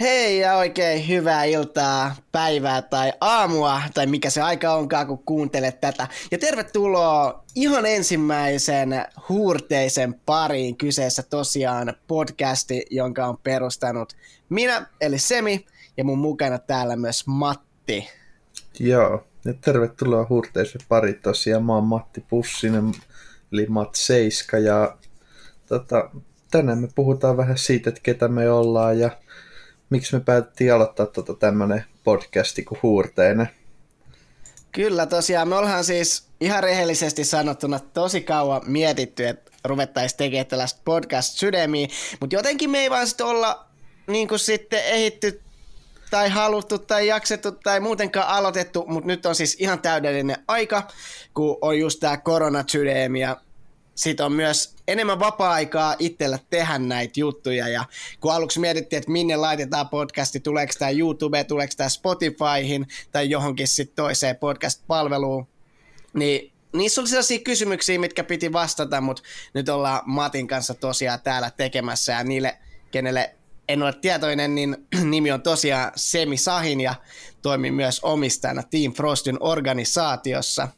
Hei ja oikein hyvää iltaa, päivää tai aamua, tai mikä se aika onkaan, kun kuuntelet tätä. Ja tervetuloa ihan ensimmäisen huurteisen pariin. Kyseessä tosiaan podcasti, jonka on perustanut minä, eli Semi, ja mun mukana täällä myös Matti. Joo, ja tervetuloa huurteisen pari tosiaan. Mä oon Matti Pussinen, Matt Seiska, ja tota, tänään me puhutaan vähän siitä, että ketä me ollaan, ja miksi me päätettiin aloittaa tota tämmönen podcasti kuin Huurteinen. Kyllä tosiaan, me ollaan siis ihan rehellisesti sanottuna tosi kauan mietitty, että ruvettaisiin tekemään tällaista podcast sydämiä, mutta jotenkin me ei vaan sitten olla niin kuin sitten ehitty tai haluttu tai jaksettu tai muutenkaan aloitettu, mutta nyt on siis ihan täydellinen aika, kun on just tämä koronasydämi ja on myös enemmän vapaa-aikaa itsellä tehdä näitä juttuja. Ja kun aluksi mietittiin, että minne laitetaan podcasti, tuleeko tämä YouTube, tuleeko tämä Spotifyhin tai johonkin sitten toiseen podcast-palveluun, niin niissä oli sellaisia kysymyksiä, mitkä piti vastata, mutta nyt ollaan Matin kanssa tosiaan täällä tekemässä ja niille, kenelle en ole tietoinen, niin nimi on tosiaan Semi Sahin ja toimin myös omistajana Team Frostin organisaatiossa.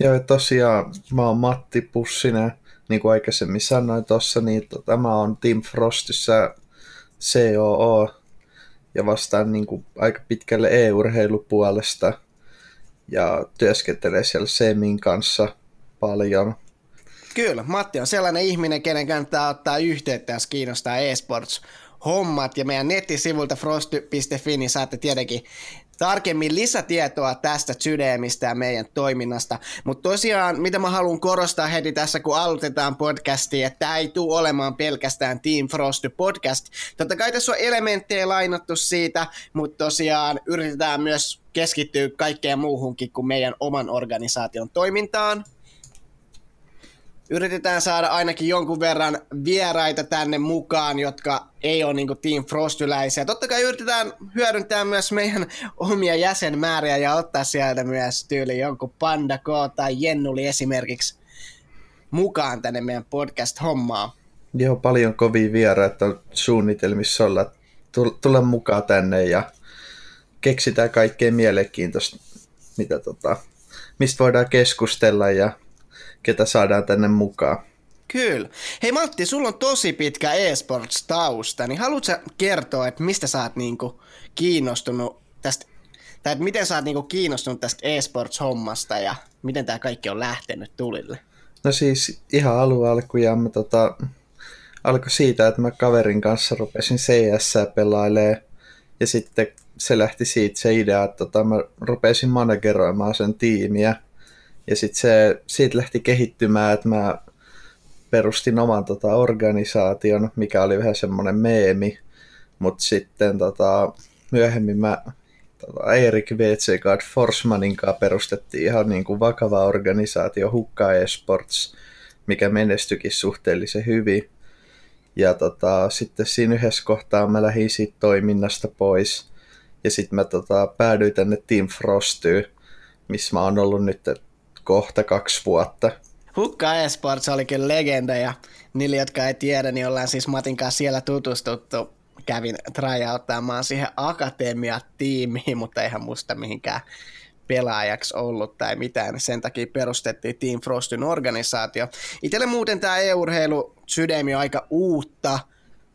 Joo, tosiaan mä oon Matti Pussinen, niin kuin aikaisemmin sanoin tuossa, niin tota, mä oon Team Frostissa COO ja vastaan niin kuin aika pitkälle e-urheilupuolesta ja työskentelee siellä Semin kanssa paljon. Kyllä, Matti on sellainen ihminen, kenen kannattaa ottaa yhteyttä, jos kiinnostaa e-sports hommat ja meidän nettisivulta frost.fi, niin saatte tietenkin tarkemmin lisätietoa tästä sydämistä ja meidän toiminnasta. Mutta tosiaan, mitä mä haluan korostaa heti tässä, kun aloitetaan podcastia, että tämä ei tule olemaan pelkästään Team Frost podcast. Totta kai tässä on elementtejä lainattu siitä, mutta tosiaan yritetään myös keskittyä kaikkeen muuhunkin kuin meidän oman organisaation toimintaan yritetään saada ainakin jonkun verran vieraita tänne mukaan, jotka ei ole niin Team Frostyläisiä. Totta kai yritetään hyödyntää myös meidän omia jäsenmääriä ja ottaa sieltä myös tyyli jonkun Panda K tai Jennuli esimerkiksi mukaan tänne meidän podcast-hommaan. Joo, paljon kovia vieraita on suunnitelmissa olla. Tule mukaan tänne ja keksitään kaikkea mielenkiintoista, mitä tota, mistä voidaan keskustella ja ketä saadaan tänne mukaan. Kyllä. Hei Matti, sulla on tosi pitkä e-sports-tausta, niin haluatko kertoa, että mistä sä oot niinku kiinnostunut tästä, tai että miten sä oot niinku kiinnostunut tästä e-sports-hommasta ja miten tämä kaikki on lähtenyt tulille? No siis ihan alun alkujaan mä tota, alkoi siitä, että mä kaverin kanssa rupesin CS pelailee ja sitten se lähti siitä se idea, että tota, mä rupesin manageroimaan sen tiimiä – ja sitten se siitä lähti kehittymään, että mä perustin oman tota, organisaation, mikä oli vähän semmoinen meemi, mutta sitten tota, myöhemmin mä tota, Erik Vetsegard Forsmanin kanssa perustettiin ihan niin kuin vakava organisaatio Hukka Esports, mikä menestyikin suhteellisen hyvin. Ja tota, sitten siinä yhdessä kohtaa mä lähdin siitä toiminnasta pois. Ja sitten mä tota, päädyin tänne Team Frostyyn, missä mä oon ollut nyt kohta kaksi vuotta. Hukka Esports oli kyllä legenda ja niille, jotka ei tiedä, niin ollaan siis Matin kanssa siellä tutustuttu. Kävin tryoutaamaan siihen akatemia-tiimiin, mutta eihän muista mihinkään pelaajaksi ollut tai mitään. Sen takia perustettiin Team Frostin organisaatio. Itelle muuten tämä e-urheilu sydämi on aika uutta,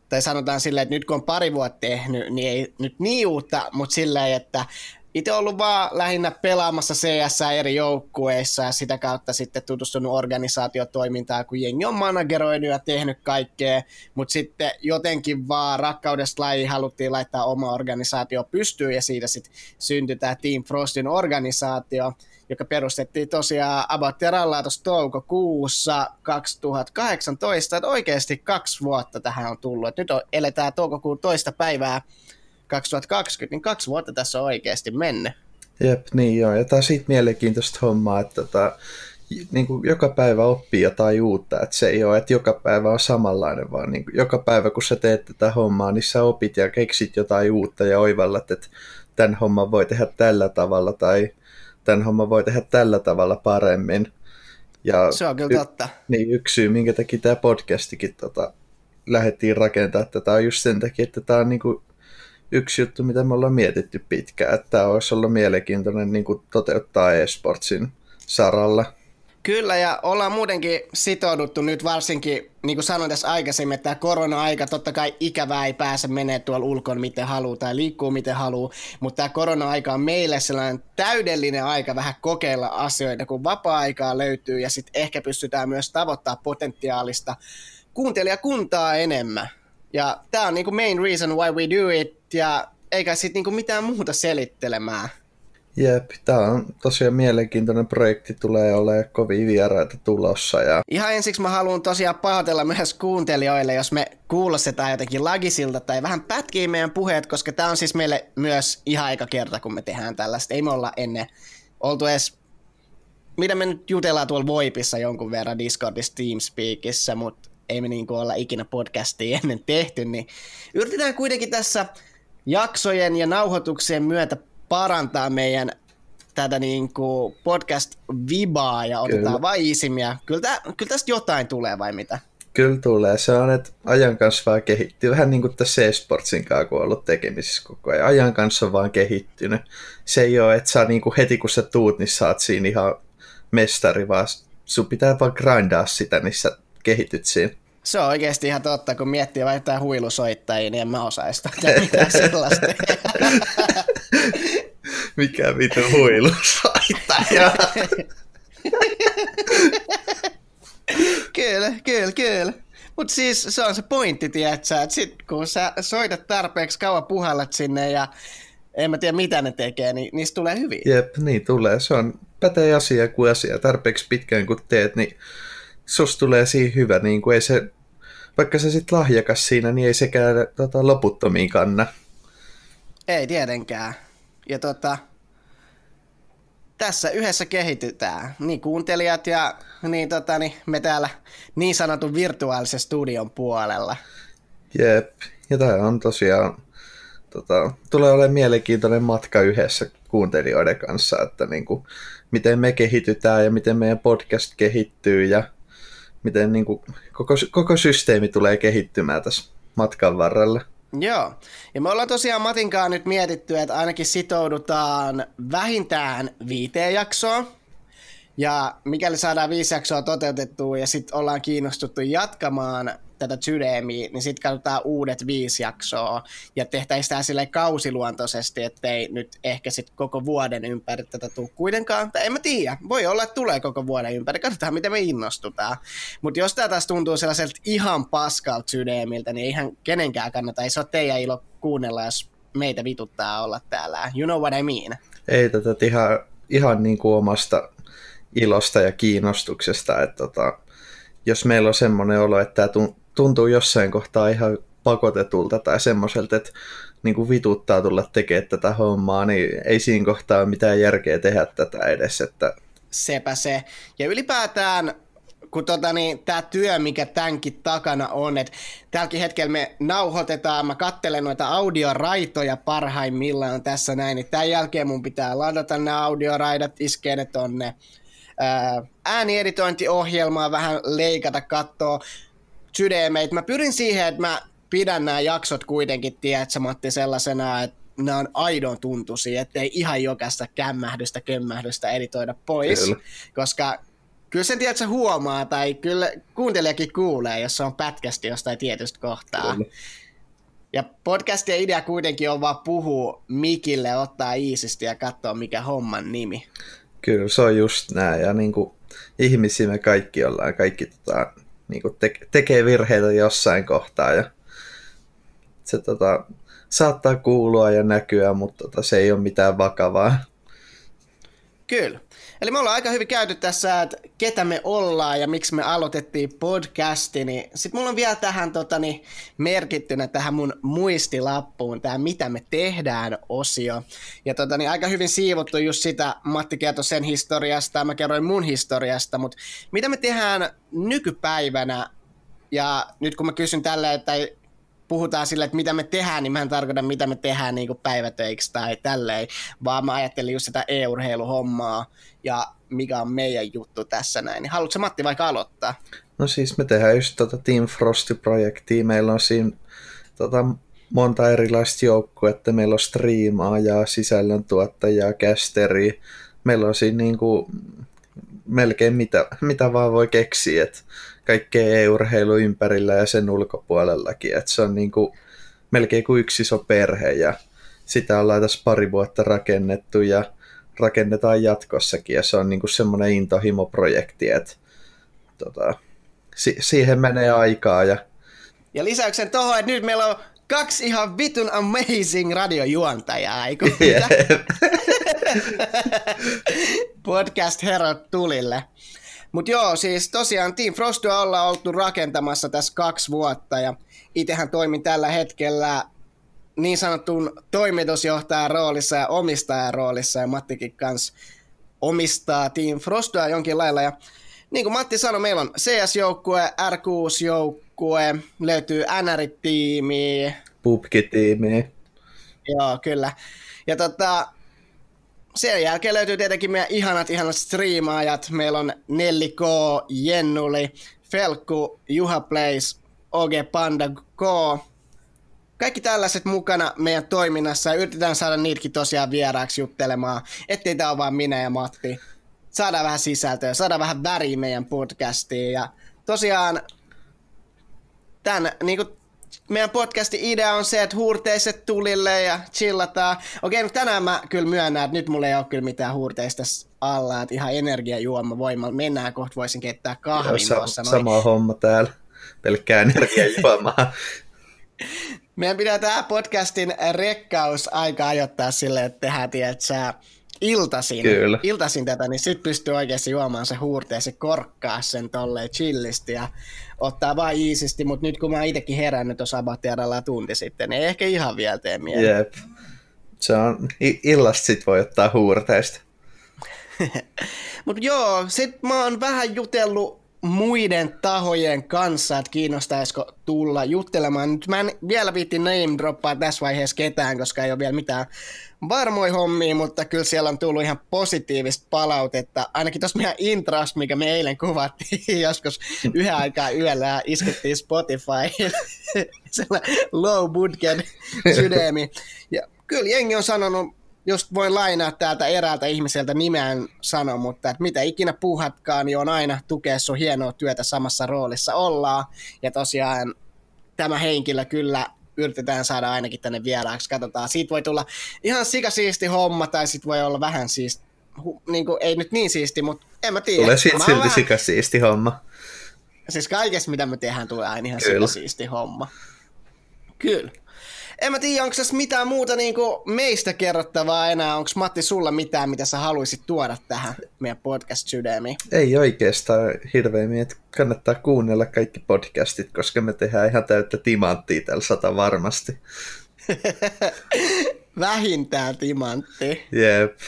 tai sanotaan silleen, että nyt kun on pari vuotta tehnyt, niin ei nyt niin uutta, mutta silleen, että itse ollut vaan lähinnä pelaamassa CS eri joukkueissa ja sitä kautta sitten tutustunut organisaatiotoimintaan, kun jengi on manageroinut ja tehnyt kaikkea, mutta sitten jotenkin vaan rakkaudesta laji haluttiin laittaa oma organisaatio pystyyn ja siitä sitten syntyi tämä Team Frostin organisaatio, joka perustettiin tosiaan About tuossa toukokuussa 2018, että oikeasti kaksi vuotta tähän on tullut. Et nyt on, eletään toukokuun toista päivää 2020, niin kaksi vuotta tässä on oikeasti mennyt. Jep, niin joo. Ja tämä on siitä mielenkiintoista hommaa, että tota, niin kuin joka päivä oppii jotain uutta. Että se ei ole, että joka päivä on samanlainen, vaan niin kuin joka päivä kun sä teet tätä hommaa, niin sä opit ja keksit jotain uutta ja oivallat, että tämän homman voi tehdä tällä tavalla tai tämän homman voi tehdä tällä tavalla paremmin. Ja Se on kyllä totta. Niin yksi syy, minkä takia tämä podcastikin tota, lähdettiin rakentamaan tätä on just sen takia, että tämä on niinku yksi juttu, mitä me ollaan mietitty pitkään, että tämä olisi ollut mielenkiintoinen niinku toteuttaa eSportsin saralla. Kyllä, ja ollaan muutenkin sitouduttu nyt varsinkin, niin kuin sanoin tässä aikaisemmin, että tämä korona-aika, totta kai ikävää ei pääse menee tuolla ulkona miten haluaa tai liikkuu miten haluaa, mutta tämä korona-aika on meille sellainen täydellinen aika vähän kokeilla asioita, kun vapaa-aikaa löytyy ja sitten ehkä pystytään myös tavoittaa potentiaalista kuuntelijakuntaa enemmän. Ja tämä on niinku main reason why we do it, ja eikä sitten niinku mitään muuta selittelemään. Jep, tämä on tosiaan mielenkiintoinen projekti, tulee olemaan kovin vieraita tulossa. Ja... Ihan ensiksi mä haluan tosiaan pahoitella myös kuuntelijoille, jos me kuulostetaan jotenkin lagisilta tai vähän pätkii meidän puheet, koska tämä on siis meille myös ihan aika kerta, kun me tehdään tällaista. Ei me olla ennen oltu edes, mitä me nyt jutellaan tuolla Voipissa jonkun verran Discordissa, Teamspeakissa, mutta ei me niin olla ikinä podcastia ennen tehty, niin yritetään kuitenkin tässä jaksojen ja nauhoituksien myötä parantaa meidän tätä niin kuin podcast-vibaa ja otetaan kyllä. vain isimia. Kyllä, tä, kyllä tästä jotain tulee vai mitä? Kyllä tulee. Se on, että ajan kanssa vaan kehittyy. Vähän niin kuin tässä e-sportsin kanssa, kun on ollut tekemisissä koko ajan. Ajan kanssa on vaan kehittynyt. Se ei ole, että sä niin kuin heti kun sä tuut, niin saat siinä ihan mestari, vaan sun pitää vaan grindaa sitä, niin sä kehityt siinä. Se on oikeasti ihan totta, kun miettii jotain huilusoittajia, niin en mä osaisi mitään sellaista. Mikä vitu huilusoittaja? kyllä, kyllä, kyllä. Mutta siis se on se pointti, tiedätkö, että sit kun sä soitat tarpeeksi kauan puhallat sinne ja en mä tiedä mitä ne tekee, niin niistä tulee hyviä. Jep, niin tulee. Se on pätee asia kuin asia. Tarpeeksi pitkään kun teet, niin sus tulee siinä hyvä, niin kuin ei se, vaikka se sitten lahjakas siinä, niin ei sekään tota, loputtomiin kanna. Ei tietenkään. Ja tota, tässä yhdessä kehitytään, niin kuuntelijat ja niin, tota, niin me täällä niin sanotun virtuaalisen studion puolella. Jep, ja tämä on tosiaan, tota, tulee olemaan mielenkiintoinen matka yhdessä kuuntelijoiden kanssa, että niin kuin, miten me kehitytään ja miten meidän podcast kehittyy ja miten niin kuin, koko, koko systeemi tulee kehittymään tässä matkan varrella. Joo, ja me ollaan tosiaan Matinkaan nyt mietitty, että ainakin sitoudutaan vähintään viiteen jaksoon. Ja mikäli saadaan viisi jaksoa toteutettua ja sitten ollaan kiinnostuttu jatkamaan tätä Tydemiä, niin sitten katsotaan uudet viisi jaksoa ja tehtäisiin sitä sille kausiluontoisesti, ettei nyt ehkä sitten koko vuoden ympäri tätä tule kuitenkaan. Tai en mä tiedä, voi olla, että tulee koko vuoden ympäri, katsotaan miten me innostutaan. Mutta jos tämä taas tuntuu sellaiselta ihan paskalta Tydemiltä, niin eihän kenenkään kannata, ei se ole teidän ilo kuunnella, jos meitä vituttaa olla täällä. You know what I mean? Ei tätä ihan, ihan niin kuin omasta ilosta ja kiinnostuksesta, että tota, jos meillä on semmoinen olo, että tämä tuntuu jossain kohtaa ihan pakotetulta tai semmoiselta, että niin kuin vituttaa tulla tekemään tätä hommaa, niin ei siinä kohtaa ole mitään järkeä tehdä tätä edes. Että... Sepä se. Ja ylipäätään kun tota, niin, tämä työ, mikä tämänkin takana on, että tälläkin hetkellä me nauhoitetaan, mä kattelen noita audioraitoja parhaimmillaan tässä näin, niin tämän jälkeen mun pitää ladata ne audioraidat, iskee ne tonne äänieditointiohjelmaa, vähän leikata, katsoa sydämeitä. Mä pyrin siihen, että mä pidän nämä jaksot kuitenkin, tiedätkö Matti, sellaisena, että nämä on aidon tuntuisia, ettei ihan jokaista kämmähdystä, kömmähdystä editoida pois, kyllä. koska kyllä sen tiedät, huomaa, tai kyllä kuuntelijakin kuulee, jos se on pätkästi jostain tietystä kohtaa. Kyllä. Ja podcastien idea kuitenkin on vaan puhua mikille, ottaa iisisti ja katsoa mikä homman nimi. Kyllä, se on just näin. Ja niin kuin ihmisiä me kaikki ollaan. Kaikki tota, niin kuin te- tekee virheitä jossain kohtaa. Ja se tota, saattaa kuulua ja näkyä, mutta tota, se ei ole mitään vakavaa. Kyllä. Eli me ollaan aika hyvin käyty tässä, että ketä me ollaan ja miksi me aloitettiin podcasti, niin sitten mulla on vielä tähän totani, niin, merkittynä tähän mun muistilappuun tämä mitä me tehdään osio. Ja totani, niin, aika hyvin siivottu just sitä, Matti kertoi sen historiasta ja mä kerroin mun historiasta, mutta mitä me tehdään nykypäivänä ja nyt kun mä kysyn tällä, että puhutaan sille, että mitä me tehdään, niin mä en tarkoita, mitä me tehdään niin päivätöiksi tai tälleen, vaan mä ajattelin just sitä e-urheiluhommaa ja mikä on meidän juttu tässä näin. Niin haluatko Matti vaikka aloittaa? No siis me tehdään just tota Team Frosty-projektia. Meillä on siinä tota, monta erilaista joukkuetta. Meillä on striimaajaa, sisällöntuottajaa, kästeriä. Meillä on siinä niinku melkein mitä, mitä vaan voi keksiä. Et kaikkea e-urheilu ympärillä ja sen ulkopuolellakin. Et se on niinku melkein kuin yksi iso perhe ja sitä ollaan tässä pari vuotta rakennettu ja rakennetaan jatkossakin ja se on niinku semmoinen intohimoprojekti, että tota, si- siihen menee aikaa. Ja, ja lisäyksen tuohon, että nyt meillä on kaksi ihan vitun amazing radiojuontajaa, eikö? Yeah. Podcast herot tulille. Mutta joo, siis tosiaan Team Frostua ollaan oltu rakentamassa tässä kaksi vuotta ja itsehän toimin tällä hetkellä niin sanotun toimitusjohtajan roolissa ja omistajan roolissa ja Mattikin kanssa omistaa Team Frostua jonkin lailla ja niin kuin Matti sanoi, meillä on CS-joukkue, R6-joukkue, löytyy NR-tiimi. Pupki-tiimi. Joo, kyllä. Ja tota, sen jälkeen löytyy tietenkin meidän ihanat, ihanat striimaajat. Meillä on Nelli K, Jennuli, Felkku, Juha Place, OG Panda K. Kaikki tällaiset mukana meidän toiminnassa ja yritetään saada niitäkin tosiaan vieraaksi juttelemaan, ettei tämä ole vain minä ja Matti saadaan vähän sisältöä, saadaan vähän väriä meidän podcastiin. Ja tosiaan tämän, niin kuin meidän podcastin idea on se, että huurteiset tulille ja chillataan. Okei, no tänään mä kyllä myönnän, että nyt mulla ei ole kyllä mitään huurteista alla, että ihan energiajuoma voimalla. Mennään kohta, voisin keittää kahvin Joo, tuossa. Sa- sama homma täällä, pelkkää energiajuomaa. Meidän pitää tämä podcastin rekkaus aika ajoittaa silleen, että tehdään, tiedätkö, iltasin, Kyllä. iltasin tätä, niin sit pystyy oikeasti juomaan se huurteen, se korkkaa sen tolleen chillisti ja ottaa vaan iisisti, mutta nyt kun mä itsekin herännyt tuossa abattiaralla tunti sitten, niin ei ehkä ihan vielä tee mieli. Jep. Se on, illasta sit voi ottaa huurteista. mutta joo, sit mä oon vähän jutellut muiden tahojen kanssa, että kiinnostaisiko tulla juttelemaan. Nyt mä en vielä viitti name droppaa tässä vaiheessa ketään, koska ei ole vielä mitään varmoja hommia, mutta kyllä siellä on tullut ihan positiivista palautetta. Ainakin tuossa meidän intros, mikä me eilen kuvattiin joskus yhden aikaa yöllä ja iskettiin Spotify low budget sydämi. Ja kyllä jengi on sanonut just voin lainaa täältä eräältä ihmiseltä nimeän sano, mutta että mitä ikinä puhatkaan, niin on aina tukea sun hienoa työtä samassa roolissa ollaan. Ja tosiaan tämä henkilö kyllä yritetään saada ainakin tänne vieraaksi. Katsotaan, siitä voi tulla ihan sikasiisti homma, tai sitten voi olla vähän siis, niin kuin, ei nyt niin siisti, mutta en mä tiedä. Tulee siitä silti vähän... sikasiisti homma. Siis kaikessa, mitä me tehdään, tulee aina ihan Kyllä. sikasiisti homma. Kyllä. En mä tiedä, onko tässä mitään muuta niin meistä kerrottavaa enää. Onko Matti sulla mitään, mitä sä haluaisit tuoda tähän meidän podcast sydämiin? Ei oikeastaan hirveämmin, että kannattaa kuunnella kaikki podcastit, koska me tehdään ihan täyttä timanttia tällä sata varmasti. Vähintään timantti. Jep.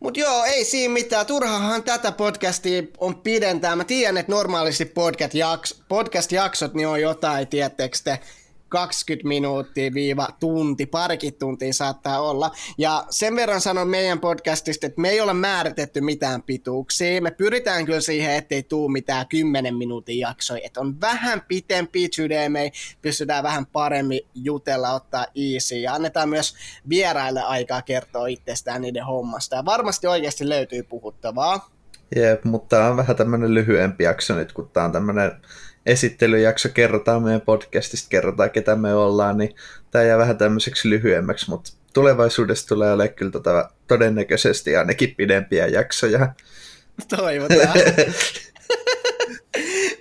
Mutta joo, ei siinä mitään. Turhahan tätä podcastia on pidentää. Mä tiedän, että normaalisti podcast-jaksot niin on jotain, tiettekö te, 20 minuuttia viiva tunti, parikin tuntia saattaa olla. Ja sen verran sanon meidän podcastista, että me ei ole määritetty mitään pituuksia. Me pyritään kyllä siihen, ettei tuu mitään 10 minuutin jaksoja. Että on vähän pitempi me pystytään vähän paremmin jutella, ottaa easy ja annetaan myös vieraille aikaa kertoa itsestään niiden hommasta. Ja varmasti oikeasti löytyy puhuttavaa. Jep, mutta tämä on vähän tämmöinen lyhyempi jakso nyt, kun tämä on tämmöinen esittelyjakso, kerrotaan meidän podcastista, kerrotaan ketä me ollaan, niin tämä jää vähän tämmöiseksi lyhyemmäksi, mutta tulevaisuudessa tulee olemaan kyllä tota, todennäköisesti ainakin pidempiä jaksoja. Toivotaan.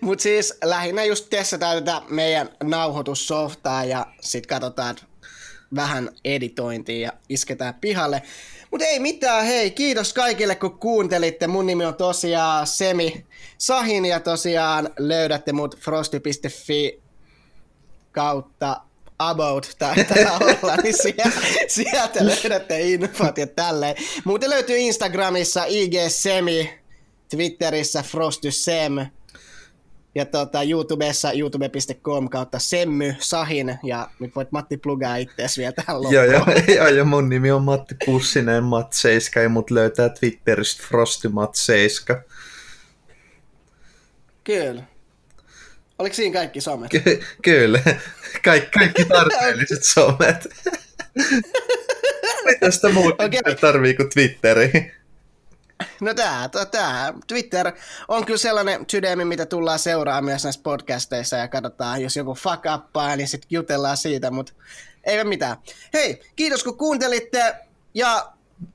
Mutta siis lähinnä just testataan tätä meidän nauhoitussoftaa ja sitten katsotaan vähän editointia ja isketään pihalle. Mutta ei mitään, hei, kiitos kaikille kun kuuntelitte. Mun nimi on tosiaan Semi Sahin ja tosiaan löydätte mut frosty.fi kautta about taitaa olla, niin sieltä, sieltä löydätte infot ja tälleen. Muuten löytyy Instagramissa IG Semi, Twitterissä Frosty Sem. Ja tota, YouTubessa youtube.com kautta Semmy Sahin, ja nyt voit Matti plugaa itseäsi vielä tähän loppuun. Joo, joo, joo, ja mun nimi on Matti Pussinen, Matt Seiska, ja mut löytää Twitteristä Frosty Matt Seiska. Kyllä. Oliko siinä kaikki somet? Ky- kyllä, Kaik- kaikki tarpeelliset somet. Mitä sitä muuta okay. tarvii kuin Twitteri? No tää, tää, tää, Twitter on kyllä sellainen sydämi, mitä tullaan seuraamaan myös näissä podcasteissa ja katsotaan, jos joku fuck uppaa, niin sitten jutellaan siitä, mutta ei mitään. Hei, kiitos kun kuuntelitte ja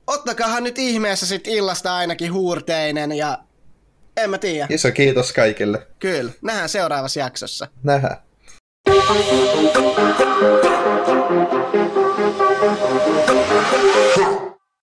ottakaahan nyt ihmeessä sit illasta ainakin huurteinen ja en mä tiedä. Iso kiitos kaikille. Kyllä, nähdään seuraavassa jaksossa. Nähdään. Huh.